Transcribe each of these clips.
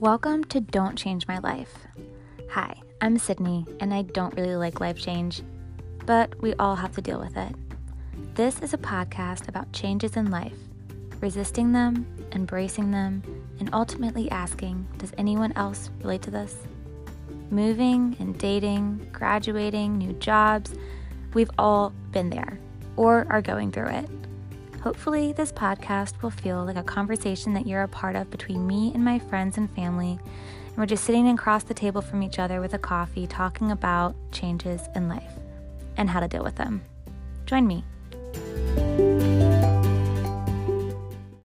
Welcome to Don't Change My Life. Hi, I'm Sydney, and I don't really like life change, but we all have to deal with it. This is a podcast about changes in life, resisting them, embracing them, and ultimately asking Does anyone else relate to this? Moving and dating, graduating, new jobs, we've all been there or are going through it. Hopefully, this podcast will feel like a conversation that you're a part of between me and my friends and family, and we're just sitting across the table from each other with a coffee talking about changes in life and how to deal with them. Join me.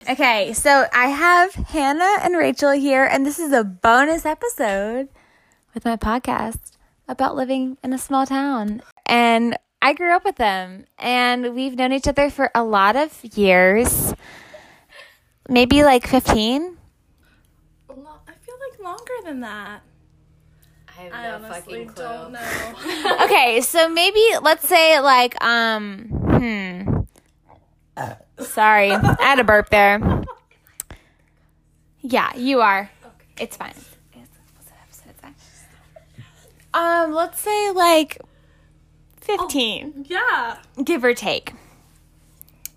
Okay, so I have Hannah and Rachel here, and this is a bonus episode with my podcast about living in a small town. And I grew up with them and we've known each other for a lot of years. Maybe like 15. I feel like longer than that. I have I no honestly fucking clue. don't know. Okay, so maybe let's say like um hmm. Sorry, I had a burp there. Yeah, you are. It's fine. It's fine. Um, let's say like 15. yeah. give or take.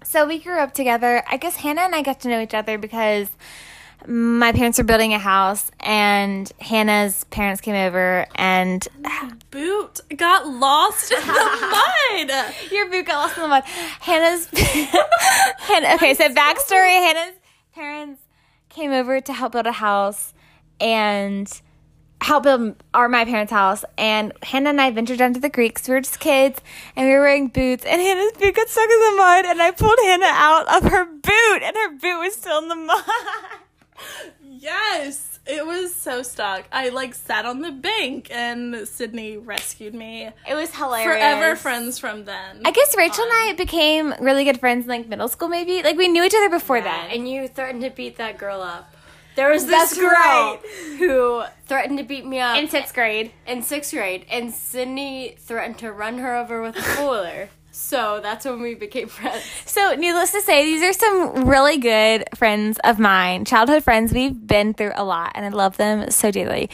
So we grew up together. I guess Hannah and I got to know each other because my parents were building a house and Hannah's parents came over and Boot got lost in the mud. your boot got lost in the mud. Hannah's Hannah, okay, so backstory Hannah's parents came over to help build a house and help build our my parents' house and Hannah and I ventured down to the creek 'cause we were just kids and we were wearing boots and Hannah's boot got stuck in the mud and I pulled Hannah out of her boot and her boot was still in the mud. Yes. It was so stuck. I like sat on the bank and Sydney rescued me. It was hilarious. Forever friends from then. I guess Rachel and I um, became really good friends in like middle school maybe. Like we knew each other before Yeah, then. and you threatened to beat that girl up. There was That's this girl who threatened to beat me up in sixth grade. in sixth grade, and Sydney threatened to run her over with a cooler. so that's when we became friends. So, needless to say, these are some really good friends of mine, childhood friends. We've been through a lot, and I love them so dearly.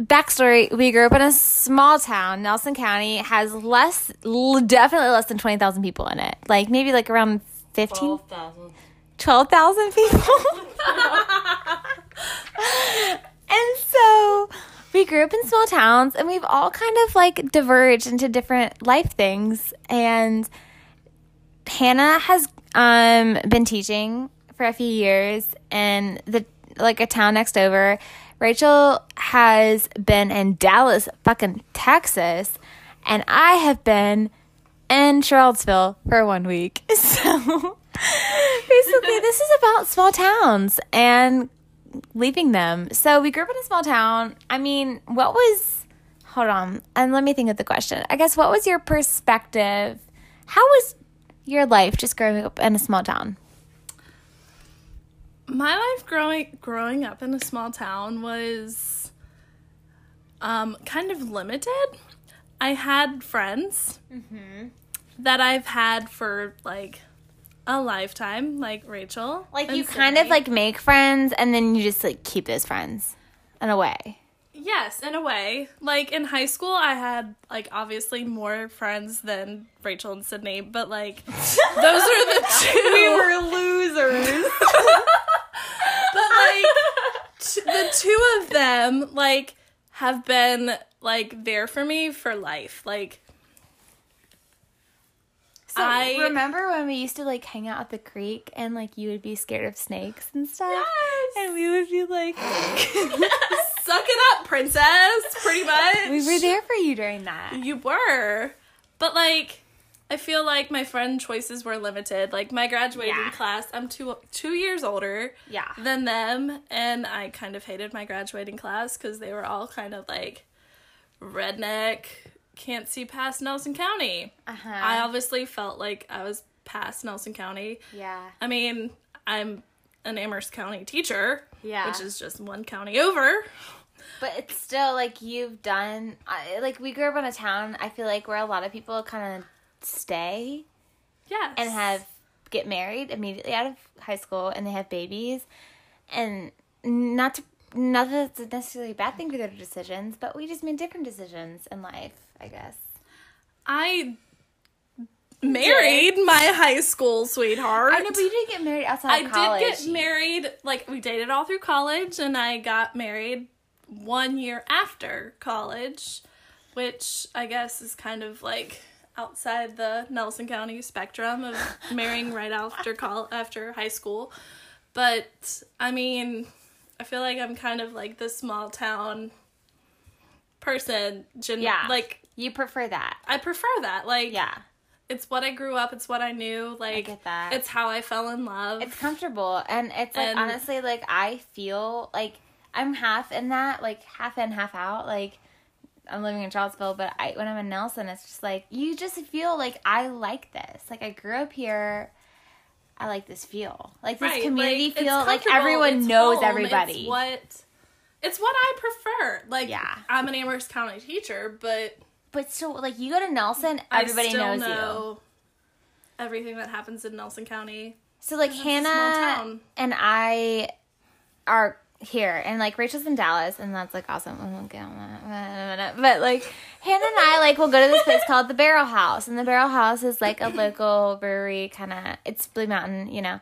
Backstory we grew up in a small town. Nelson County has less, definitely less than 20,000 people in it. Like maybe like around 15, 12,000. 12,000 people. and so we grew up in small towns and we've all kind of like diverged into different life things. And Hannah has um, been teaching for a few years in the like a town next over. Rachel has been in Dallas, fucking Texas, and I have been in Charlottesville for one week. So basically, this is about small towns and leaving them. So we grew up in a small town. I mean, what was hold on, and let me think of the question. I guess what was your perspective? How was your life just growing up in a small town? my life growing growing up in a small town was um, kind of limited. I had friends that I've had for like a lifetime, like Rachel. Like you kind of like make friends and then you just like keep those friends in a way. yes, in a way. Like in high school, I had like obviously more friends than Rachel and Sydney, but like those are the two. losers. but like t- the two of them like have been like there for me for life like So I- remember when we used to like hang out at the creek and like you would be scared of snakes and stuff? Yes. And we would be like suck it up princess pretty much We were there for you during that. you were but like i feel like my friend choices were limited like my graduating Yeah. class i'm two two years older Yeah. than them and i kind of hated my graduating class because they were all kind of like redneck can't see past nelson county Uh-huh. I obviously felt like I was past Nelson County. yeah. I mean, I'm an Amherst County teacher, Yeah. which is just one county over. But it's still like you've done. I, like we grew up in a town. I feel like where a lot of people kind of stay Yes. and have get married immediately out of high school, and they have babies, and not to not that it's necessarily a bad thing for their decisions, but we just made different decisions in life, I guess. I married my high school sweetheart. I know, but you didn't get married outside I of college. did get married, like, we dated all through college, and I got married one year after college, which I guess is kind of like outside the Nelson County spectrum of marrying right after col- after high school. But I mean, I feel like I'm kind of like the small town person. Gen- Yeah. Like You prefer that. I prefer that. Like Yeah. it's what I grew up. It's what I knew. Like I get that. it's how I fell in love. It's comfortable. And it's like, And- honestly, like, I feel like I'm half in that, like, half in, half out. Like, I'm living in Charlottesville, but I, when I'm in Nelson, it's just like, you just feel like I like this. Like, I grew up here. I like this feel. Like, this Right, community like, feel. Like, everyone knows home, everybody. It's what it's what I prefer. Like Yeah. I'm an Amherst County teacher, but but still, like, you go to Nelson, everybody knows you. everything that happens in Nelson County. So like Hannah and I are here, and like Rachel's in Dallas, and that's like awesome. We won't get on that in a minute. But like Hannah and I like we'll go to this place called the Barrel House, and the Barrel House is like a local brewery, kind of. It's Blue Mountain, you know,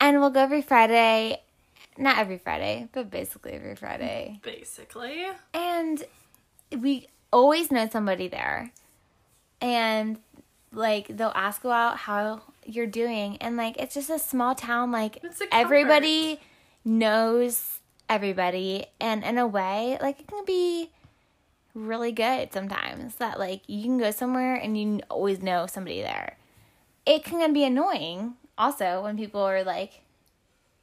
and we'll go every Friday. Not every Friday, but basically every Friday. Basically. And we always know somebody there. And like they'll ask about how you're doing and like it's just a small town like everybody knows everybody. And in a way like it can be really good sometimes that like you can go somewhere and you always know somebody there. It can be annoying also when people are like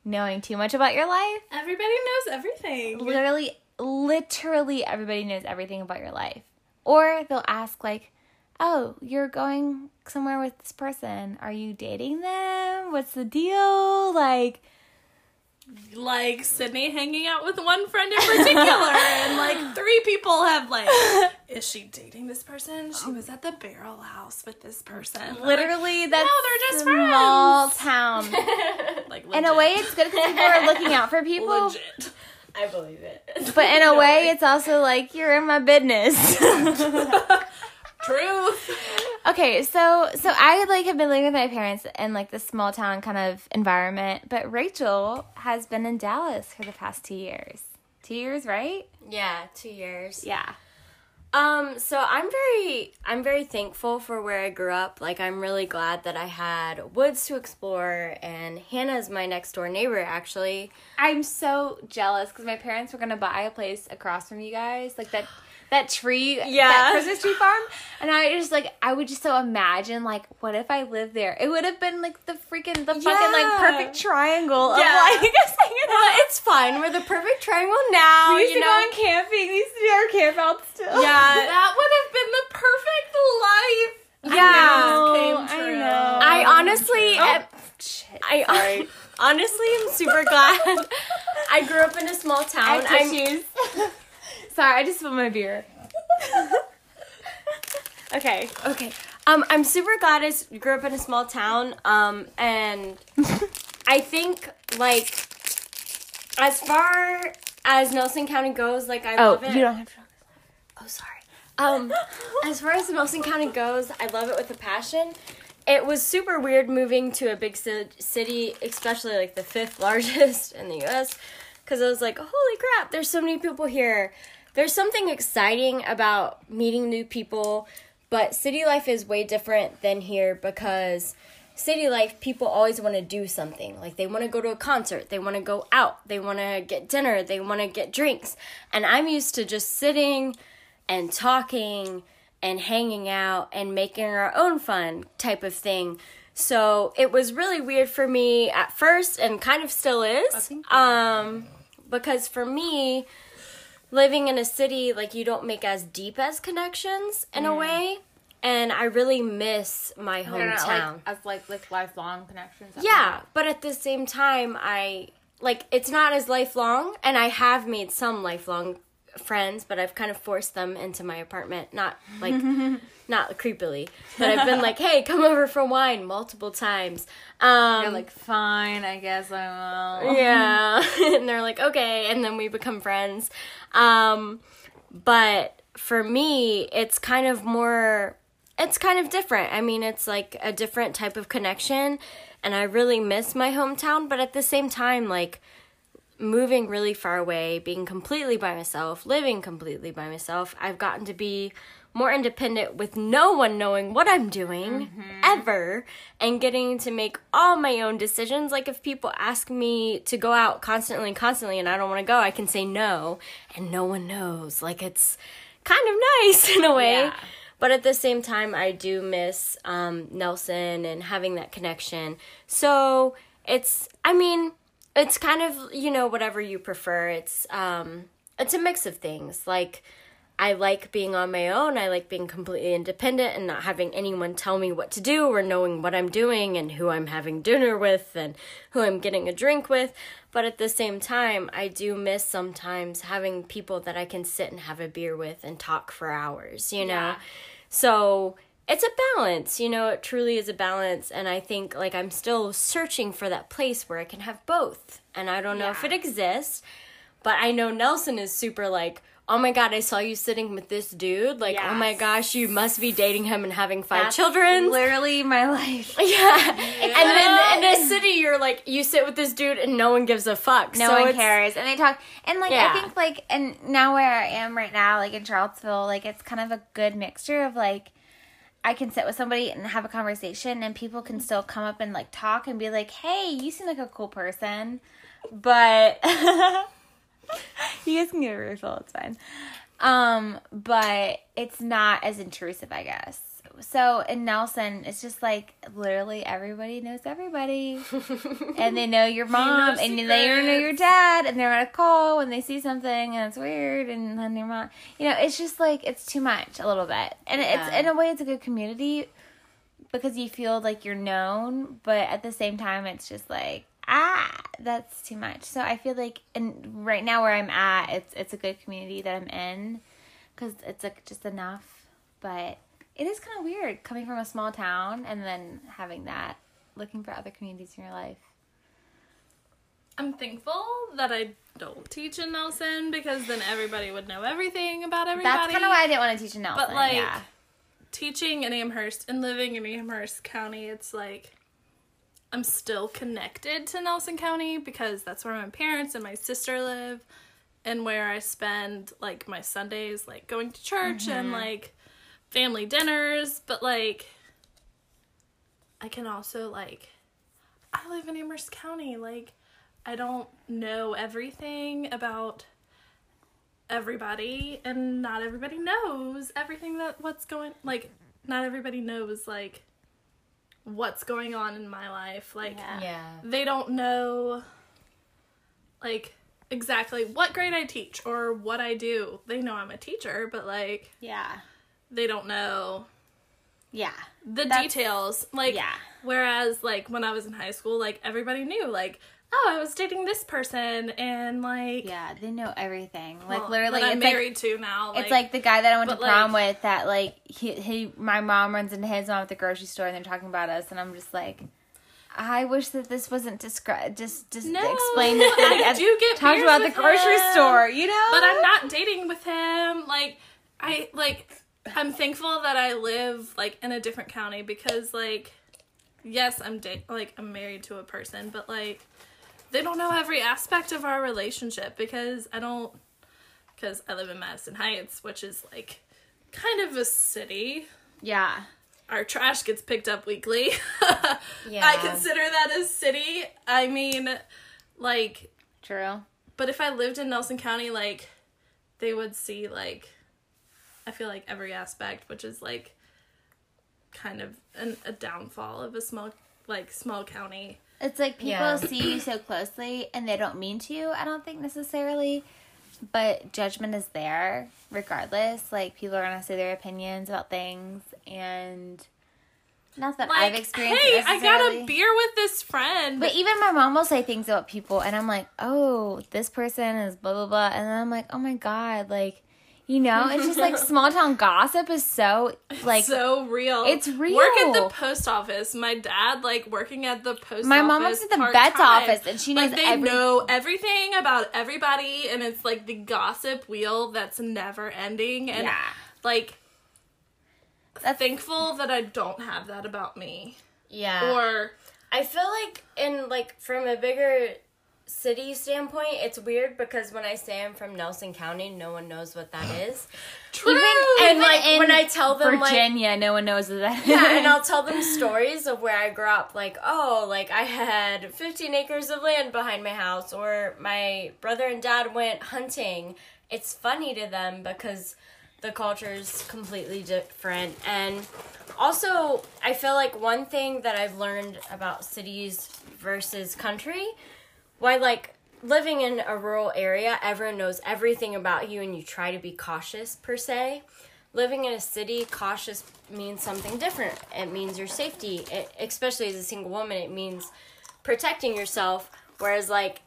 knowing too much about your life. Everybody knows everything. literally literally everybody knows everything about your life. Or they'll ask like oh you're going somewhere with this person. Are you dating them? What's the deal? Like Like Sydney hanging out with one friend in particular, and like three people have like, is she dating this person? She um, was at the Barrel House with this person. I'm like, literally that's they're just small friends. town like in a way it's good because people are looking out for people legit. I believe it. but in a way it's also like you're in my business Truth. Okay, so so I like have been living with my parents in like this small town kind of environment, but Rachel has been in Dallas for the past two years. Two years, right? Yeah, two years. Yeah. Um, so I'm very I'm very thankful for where I grew up. Like I'm really glad that I had woods to explore and Hannah's my next door neighbor actually. I'm so jealous because my parents were gonna buy a place across from you guys, like that that tree, Yeah. that Christmas tree farm, and I just like I would just so imagine like what if I lived there? It would have been like the freaking the fucking like perfect triangle Yeah. of like know. It's fine. We're the perfect triangle now, we used you to know. go on camping. We used to do our camp out still. yeah. That would have been the perfect life. Yeah. Dreams came I know. I honestly oh, am- Shit. I honestly am super glad I grew up in a small town. I tissues. Sorry, I just spilled my beer. okay. Okay. Um, I'm super glad I s- grew up in a small town. Um, and I think like as far as Nelson County goes, like I Oh, love it. you don't have to. Oh, sorry. Um, as far as Nelson County goes, I love it with a passion. It was super weird moving to a big ci- city, especially like the fifth largest in the U.S. Because I was like, holy crap, there's so many people here. There's something exciting about meeting new people, but city life is way different than here because city life, people always want to do something. Like they want to go to a concert, they want to go out, they want to get dinner, they want to get drinks. And I'm used to just sitting and talking and hanging out and making our own fun type of thing. So it was really weird for me at first and kind of still is. Um because for me living in a city like you don't make as deep as connections in a way and I really miss my hometown. as like like lifelong connections. Yeah, but at the same time, I like it's not as lifelong, and I have made some lifelong friends, but I've kind of forced them into my apartment. Not like not creepily, but I've been like, "Hey, come over for wine" multiple times. Um, You're like, fine, I guess I will. yeah, and they're like, "Okay," and then we become friends. Um, but for me, it's kind of more. It's kind of different. I mean, it's like a different type of connection, and I really miss my hometown. But at the same time, like moving really far away, being completely by myself, living completely by myself, I've gotten to be more independent with no one knowing what I'm doing ever and getting to make all my own decisions. Like if people ask me to go out constantly and constantly and I don't want to go, I can say no and no one knows. Like it's kind of nice in a way. Yeah. But at the same time, I do miss um, Nelson and having that connection. So it's, I mean, it's kind of you know whatever you prefer. It's um, it's a mix of things. Like I like being on my own. I like being completely independent and not having anyone tell me what to do or knowing what I'm doing and who I'm having dinner with and who I'm getting a drink with. But at the same time, I do miss sometimes having people that I can sit and have a beer with and talk for hours, you know? Yeah. So it's a balance, you know, it truly is a balance. And I think like I'm still searching for that place where I can have both. And I don't know if it exists, but I know Nelson is super like, oh my god, I saw you sitting with this dude. Like, oh my gosh, you must be dating him and having five That's children. Literally my life. yeah. And then in a city, you're like, you sit with this dude and no one gives a fuck. No So one cares. And they talk and like Yeah. I think like and now where I am right now, like in Charlottesville, like it's kind of a good mixture of like I can sit with somebody and have a conversation and people can still come up and like talk and be like, Hey, you seem like a cool person but you guys can get a refill, it's fine. Um, but it's not as intrusive, I guess. So in Nelson, it's just like literally everybody knows everybody and they know your mom, and they know your dad, and they're gonna call when they see something, and it's weird, and then your mom, you know, it's just like it's too much a little bit, and it's in a way it's a good community because you feel like you're known, but at the same time, it's just like ah, that's too much. So I feel like, and right now where I'm at, it's it's a good community that I'm in because it's like just enough, but. It is kind of weird coming from a small town and then having that, looking for other communities in your life. I'm thankful that I don't teach in Nelson because then everybody would know everything about everybody. That's kind of why I didn't want to teach in Nelson. But like yeah. teaching in Amherst and living in Amherst County, it's like I'm still connected to Nelson County because that's where my parents and my sister live and where I spend like my Sundays like going to church Mm-hmm. and like family dinners, but like I can also like I live in Amherst County, like I don't know everything about everybody and not everybody knows everything that what's going like not everybody knows like what's going on in my life like Yeah. Yeah. they don't know like exactly what grade I teach or what I do. They know I'm a teacher, but like Yeah. They don't know Yeah. the details. Like yeah. whereas like when I was in high school, like everybody knew like oh, I was dating this person and like Yeah. They know everything. Like well, literally, I'm it's like married to now. it's like the guy that I went to prom like- with. That like he, he my mom runs into his mom at the grocery store and they're talking about us, and I'm just like. I wish that this wasn't described. Just, just No, explained. Like, I do get talked about the grocery him, store, you know. but I'm not dating with him. Like I like I'm thankful that I live like in a different county because like yes, I'm date like I'm married to a person, but like they don't know every aspect of our relationship because I don't because I live in Madison Heights, which is like kind of a city. Yeah. Our trash gets picked up weekly. Yeah. I consider that a city. I mean, like True. but if I lived in Nelson County, like, they would see, like, I feel like every aspect, which is, like, kind of an, a downfall of a small, like, small county. It's like people Yeah. see you so closely and they don't mean to, I don't think necessarily. But judgment is there regardless. Like people are gonna say their opinions about things and Not that Like, I've experienced. hey, I got a beer with this friend. But even my mom will say things about people, and I'm like, oh, this person is blah blah blah, and then I'm like, oh my god, like, you know, it's just like small town gossip is so like. so real. It's real. Work at the post office. My dad like working at the post. Office. My office mom works at the part-time. vet's office, and she knows like they every- know everything about everybody, and it's like the gossip wheel that's never ending. And Yeah. like, That's- thankful that I don't have that about me. Yeah. Or I feel like in like from a bigger city standpoint, it's weird because when I say I'm from Nelson County, no one knows what that is. true. and Even like when I tell them like Virginia, no one knows what that. yeah, and I'll tell them stories of where I grew up. Like, oh, like I had 15 acres of land behind my house, or my brother and dad went hunting. It's funny to them because the culture is completely different. And also, I feel like one thing that I've learned about cities versus country, why like living in a rural area, everyone knows everything about you and you try to be cautious per se. Living in a city cautious means something different. It means your safety. It, especially as a single woman it means protecting yourself. Whereas like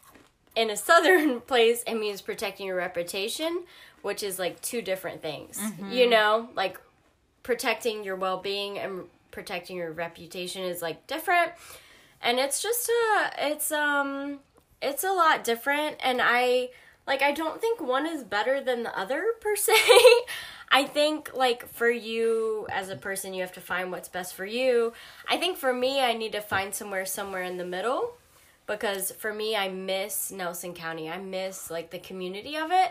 in a southern place it means protecting your reputation which is like two different things. You know? Like protecting your well-being and protecting your reputation is like different. And it's just a it's um it's a lot different and i like i don't think one is better than the other per se. I think like for you as a person you have to find what's best for you. I think for me i need to find somewhere somewhere in the middle because for me i miss nelson county. I miss like the community of it.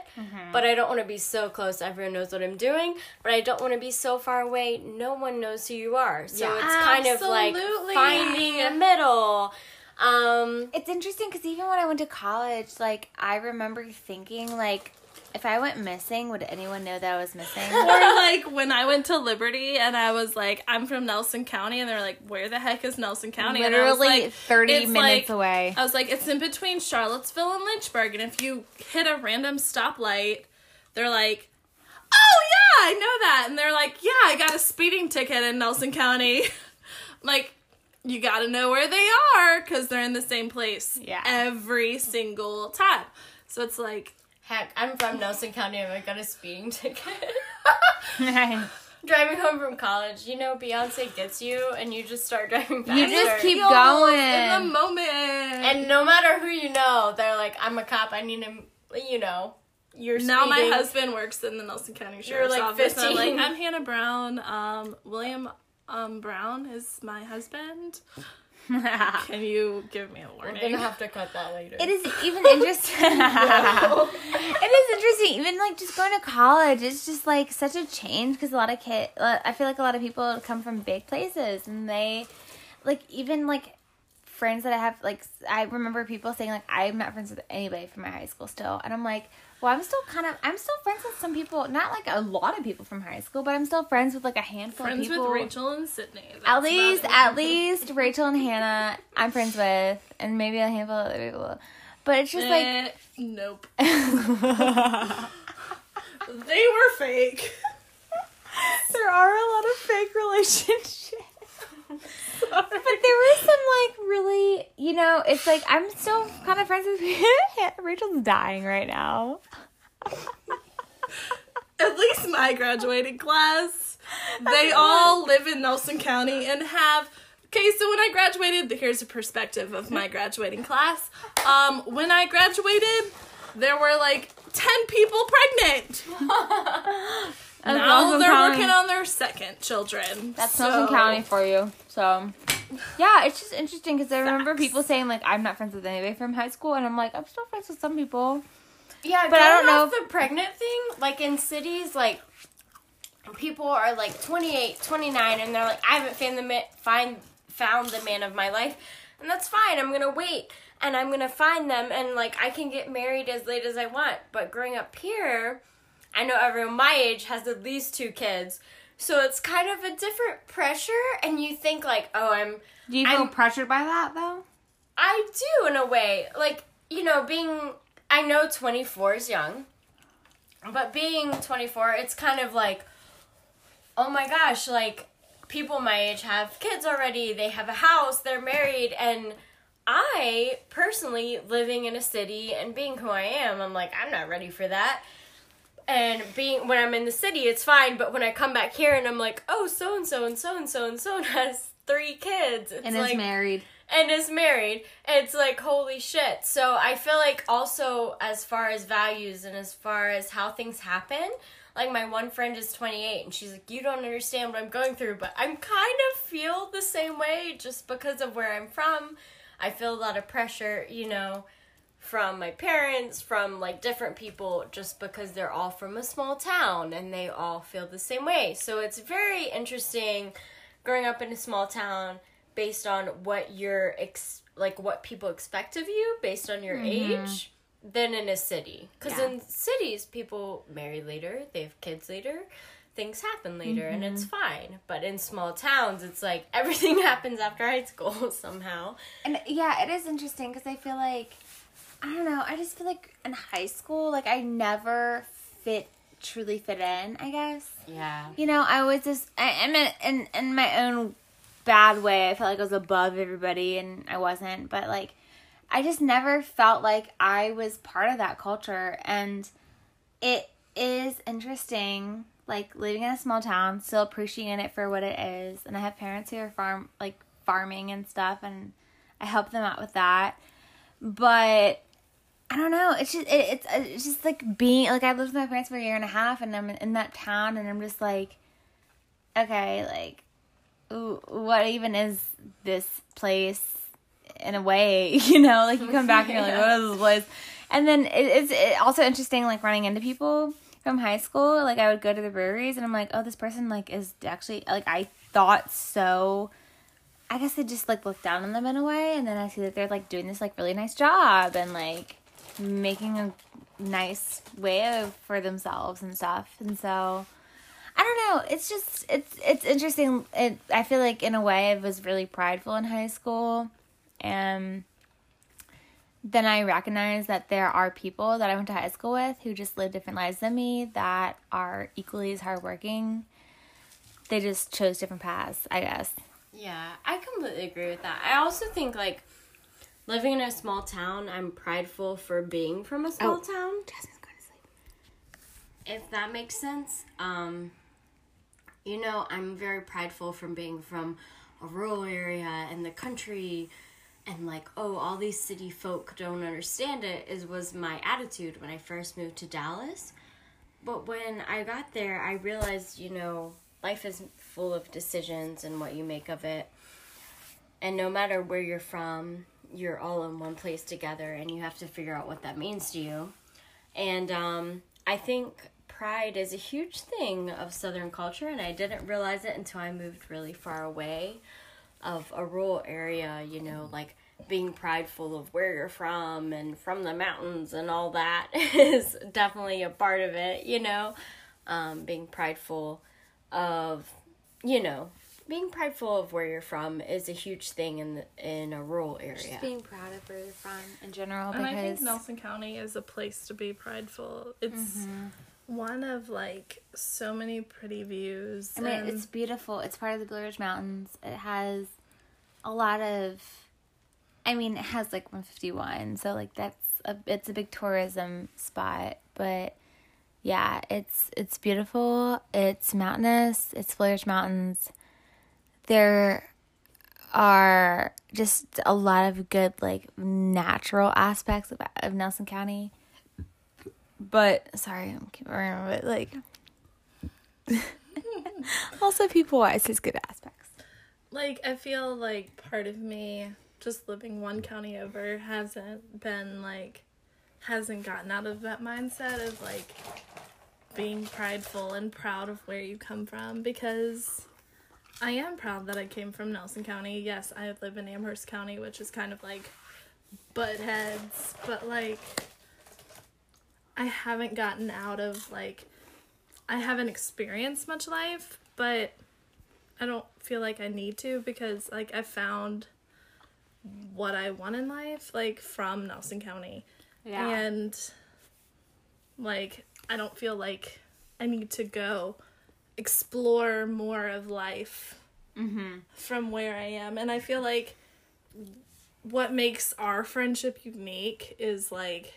But i don't want to be so close. Everyone knows what i'm doing. But i don't want to be so far away. No one knows who you are. So Yeah. Ah, it's kind of like finding a middle um It's interesting because even when I went to college, like I remember thinking, like, if I went missing, would anyone know that I was missing? or like when I went to Liberty and I was like, I'm from Nelson County, and they're like, Where the heck is Nelson County? And I was Literally like, thirty minutes like- away. I was like, It's in between Charlottesville and Lynchburg, and if you hit a random stoplight, they're like, Oh yeah, I know that, and they're like, Yeah, I got a speeding ticket in Nelson County. like, you got to know where they are because they're in the same place Yeah. every single time. So it's like, heck i'm from nelson county and i got a speeding ticket driving home from college you know beyonce gets you and you just start driving faster You just keep feels going. in the moment. and no matter who you know they're like i'm a cop i need to you know you're now my husband works in the Nelson County Sheriff's like Office. and I'm like, I'm Hannah Brown. Um, William um, Brown is my husband. Can you give me a warning? we're warning? gonna have to cut that later It is even interesting. it is interesting. Even like just going to college, it's just like such a change because a lot of kids. I feel like a lot of people come from big places, and they like even like friends that I have. Like I remember people saying like I'm not friends with anybody from my high school still, and I'm like. Well, I'm still kind of I'm still friends with some people, not like a lot of people from high school, but I'm still friends with like a handful Friends of people. Friends with Rachel and Sydney. That's At least, at least Rachel and Hannah, I'm friends with, and maybe a handful of other people. But it's just like, Eh, nope. They were fake. there are a lot of fake relationships. But there were some like really, you know, it's like I'm still kind of friends with Rachel's dying right now. At least my graduating class. They all live in Nelson County and have. Okay, so when I graduated, here's a perspective of my graduating class. Um, when I graduated, there were like 10 people pregnant. That's now Nelson they're County. working on their second children. That's so, Nelson County for you. So, yeah, it's just interesting because I remember Facts. people saying like I'm not friends with anybody from high school, and I'm like I'm still friends with some people. Yeah, But I don't know off the pregnant thing, like in cities, like people are like 28, 29, and they're like, I haven't found the ma- find found the man of my life, and that's fine. I'm gonna wait, and I'm gonna find them, and like I can get married as late as I want. But growing up here, I know everyone my age has at least two kids, so it's kind of a different pressure, and you think like, oh, I'm Do you feel I'm- pressured by that though? I do in a way. Like, you know, being I know 24 is young. But being 24, it's kind of like oh my gosh, like people my age have kids already, they have a house, they're married, and I personally living in a city and being who I am, I'm like, I'm not ready for that. And being when I'm in the city, it's fine, but when I come back here and I'm like, oh, so and so and so and so and so has three kids, it's and like, is married. and is married. It's like holy shit. So I feel like also as far as values and as far as how things happen, like my one friend is 28 and she's like you don't understand what I'm going through, but I'm kind of feel the same way just because of where I'm from. I feel a lot of pressure, you know, from my parents, from like different people just because they're all from a small town and they all feel the same way. So it's very interesting growing up in a small town based on what you're ex- like what people expect of you based on your mm-hmm. age than in a city. Because Yeah. in cities people marry later they have kids later things happen later and it's mm-hmm. fine. But in small towns it's like everything happens after high school somehow. And yeah, it is interesting because I feel like I don't know. I just feel like in high school, like I never fit truly fit in. I guess yeah you know I was just I, I mean in in my own bad way. I felt like I was above everybody, and I wasn't. But like, I just never felt like I was part of that culture, and it is interesting. Like living in a small town, still appreciating it for what it is, and I have parents who are farm like farming and stuff, and I help them out with that. But I don't know. It's just it, it's uh, it's just like being like I lived with my parents for a year and a half, and I'm in that town, and I'm just like, okay, like, ooh, what even is this place? In a way, you know, like you come back and you're like, what is this place? And then it, it's it also interesting, like running into people from high school. Like I would go to the breweries, and I'm like, oh, this person like is actually like I thought so. I guess they just like look down on them in a way, and then I see that they're like doing this like really nice job and like making a nice way of, for themselves and stuff. And so I don't know. It's just it's it's interesting. It I feel like in a way I was really prideful in high school, and then I recognize that there are people that I went to high school with who just live different lives than me that are equally as hardworking. They just chose different paths, I guess. Yeah, I completely agree with that. I also think like living in a small town, I'm prideful for being from a small Oh. town. Jasmine's going to sleep. If that makes sense. Um you know, I'm very prideful from being from a rural area and the country and like, oh, all these city folk don't understand it is was my attitude when I first moved to Dallas. But when I got there, I realized, you know, life is full of decisions and what you make of it. And no matter where you're from, you're all in one place together and you have to figure out what that means to you. And um, I think pride is a huge thing of Southern culture, and I didn't realize it until I moved really far away of a rural area, you know, like being prideful of where you're from and from the mountains and all that is definitely a part of it, you know. Um, being prideful of, you know, being prideful of where you're from is a huge thing in the, in a rural area. Just being proud of where you're from in general And I think Nelson County is a place to be prideful. It's mm-hmm. one of like so many pretty views. I mean and it's beautiful. It's part of the Blue Ridge Mountains. It has a lot of I mean it has like 151 so like that's a it's a big tourism spot but yeah it's it's beautiful it's mountainous it's Blue Ridge Mountains there are just a lot of good like natural aspects of, of Nelson County. But sorry I'm keep but like also people wise there's good aspects. Like I feel like part of me just living one county over hasn't been like hasn't gotten out of that mindset of like being prideful and proud of where you come from because I am proud that I came from Nelson County. Yes, I live in Amherst County, which is kind of like butt heads, but like I haven't gotten out of like I haven't experienced much life, but I don't feel like I need to because like I found what I want in life like from Nelson County. Yeah. And like I don't feel like I need to go explore more of life mm-hmm. from where I am. And I feel like what makes our friendship unique is like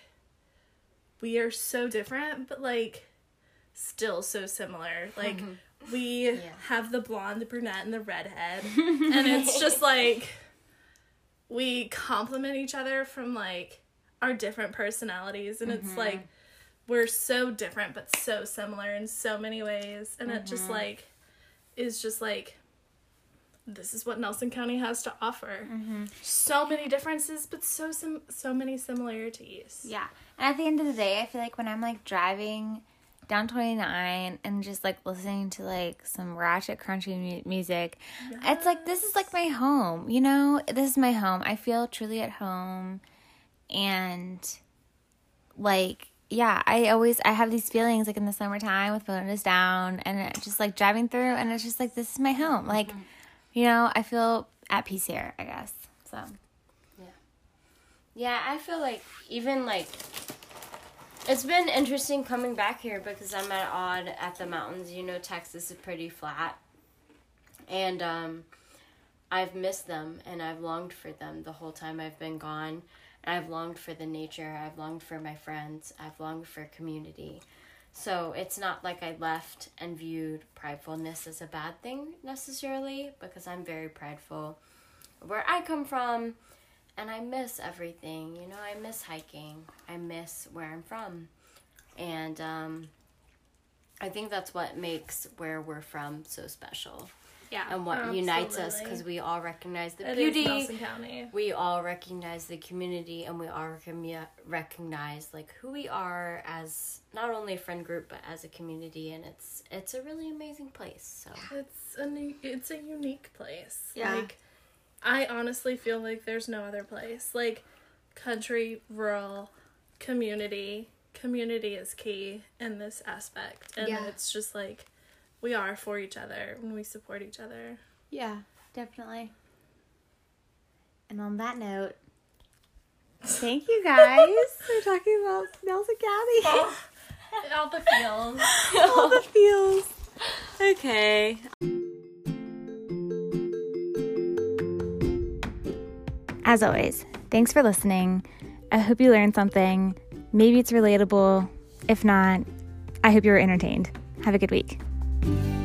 we are so different, but like still so similar. Like mm-hmm. we have the blonde, the brunette, and the redhead. and it's just like we complement each other from like our different personalities and it's mm-hmm. like we're so different but so similar in so many ways and it just mm-hmm. like is just like this is what Nelson County has to offer. Mm-hmm. So many differences, but so sim- so many similarities. Yeah. And at the end of the day, I feel like when I'm like driving down 29 and just like listening to like some ratchet crunchy mu- music, it's like this is like my home, you know? This is my home. I feel truly at home and like yeah, I always I have these feelings like in the summertime with windows down and just like driving through and it's just like this is my home. Like, you know, I feel at peace here, I guess. So, Yeah. Yeah, I feel like even like it's been interesting coming back here because I'm at odd at the mountains. You know, Texas is pretty flat, and um, I've missed them and I've longed for them the whole time I've been gone. I've longed for the nature. I've longed for my friends. I've longed for community. So it's not like I left and viewed pridefulness as a bad thing necessarily because I'm very prideful where I come from and I miss everything. You know, I miss hiking. I miss where I'm from. And um, I think that's what makes where we're from so special Yeah. and what unites us because we all recognize the It is beauty. Nelson County. We all recognize the community and we all recogni- recognize like who we are as not only a friend group but as a community and it's it's a really amazing place. So It's a it's a unique place. Yeah. Like I honestly feel like there's no other place. Like country, rural, community. Community is key in this aspect. And Yeah. it's just like we are for each other when we support each other. Yeah, definitely. And on that note, thank you guys for talking about Nelson County. All the feels. All the feels. Okay. As always, thanks for listening. I hope you learned something. Maybe it's relatable. If not, I hope you were entertained. Have a good week. Bye.